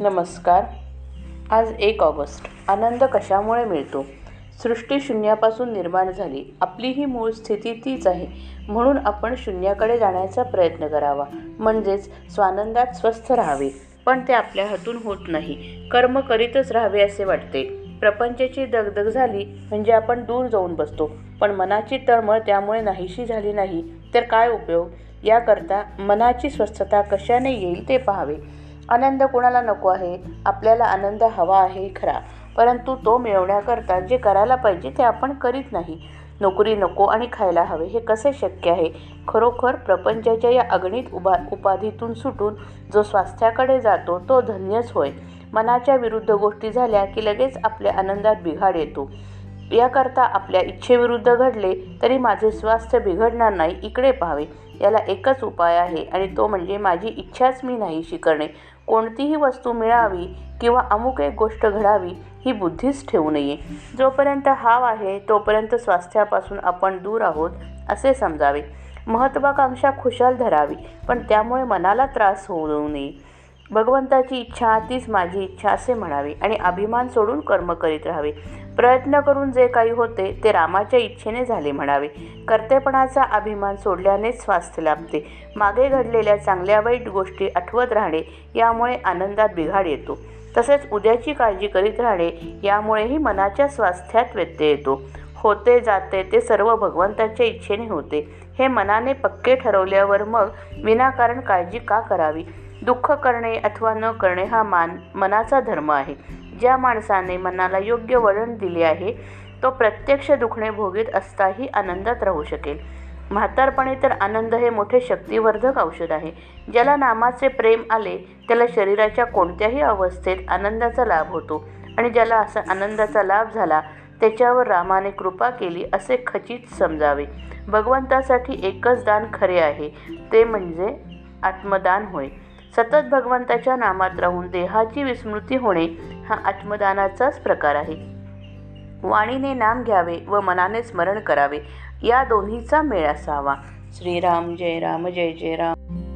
नमस्कार. आज एक ऑगस्ट. आनंद कशामुळे मिळतो? सृष्टी शून्यापासून निर्माण झाली. आपली ही मूळ स्थिती तीच आहे. म्हणून आपण शून्याकडे जाण्याचा प्रयत्न करावा. म्हणजेच स्वानंदात स्वस्थ राहावे. पण ते आपल्या हातून होत नाही. कर्म करीतच राहावे असे वाटते. प्रपंचाची दगदग झाली म्हणजे आपण दूर जाऊन बसतो. पण मनाची तळमळ त्यामुळे नाहीशी झाली नाही. तर काय उपयोग? याकरता मनाची स्वस्थता कशाने येईल ते पाहावे. आनंद कोणाला नको आहे? आपल्याला आनंद हवा आहे खरा. परंतु तो मिळवण्याकरता जे करायला पाहिजे ते आपण करीत नाही. नोकरी नको आणि खायला हवे हे कसे शक्य आहे? खरोखर प्रपंचाच्या या अगणित उभा उपाधीतून सुटून जो स्वास्थ्याकडे जातो तो धन्यच होय. मनाच्या विरुद्ध गोष्टी झाल्या की लगेच आपल्या आनंदात बिघाड येतो. याकरता आपल्या इच्छेविरुद्ध घडले तरी माझे स्वास्थ्य बिघडणार नाही इकडे पाहावे. याला एकच उपाय आहे आणि तो म्हणजे माझी इच्छाच मी नाहीशी करणे कोणतीही वस्तू मिळावी किंवा अमुक एक गोष्ट घडावी ही बुद्धीच ठेवू नये. जोपर्यंत हाव आहे तोपर्यंत स्वास्थ्यापासून आपण दूर आहोत असे समजावे. महत्त्वाकांक्षा खुशाल धरावी पण त्यामुळे मनाला त्रास होऊ नये. भगवंताची इच्छा तीच माझी इच्छा असे म्हणावे आणि अभिमान सोडून कर्म करीत राहावे. प्रयत्न करून जे काही होते ते रामाच्या इच्छेने झाले म्हणावे. कर्तेपणाचा अभिमान सोडल्यानेच स्वास्थ्य लाभते. मागे घडलेल्या चांगल्या वाईट गोष्टी आठवत राहणे यामुळे आनंदात बिघाड येतो. तसेच उद्याची काळजी करीत राहणे यामुळेही मनाच्या स्वास्थ्यात व्यत्यय येतो. होते जाते ते सर्व भगवंताच्या इच्छेने होते. हे मनाने पक्के ठरवल्यावर मग विनाकारण काळजी का करावी? दुःख करणे अथवा न करणे हा मान मनाचा धर्म आहे. ज्या माणसाने मनाला योग्य वळण दिले आहे तो प्रत्यक्ष दुखणे भोगीत असताही आनंदात राहू शकेल. म्हातारपणी तर आनंद हे मोठे शक्तिवर्धक औषध आहे. ज्याला नामाचे प्रेम आले त्याला शरीराच्या कोणत्याही अवस्थेत आनंदाचा लाभ होतो आणि ज्याला असा आनंदाचा लाभ झाला त्याच्यावर रामाने कृपा केली असे खचित समजावे. भगवंतासाठी एकच दान खरे आहे ते म्हणजे आत्मदान होय. सतत भगवंताच्या नामात राहून देहाची विस्मृती होणे हा आत्मदानाचाच प्रकार आहे. वाणीने नाम घ्यावे व मनाने स्मरण करावे या दोन्हीचा मेळ असावा. श्रीराम जय राम जय जय राम.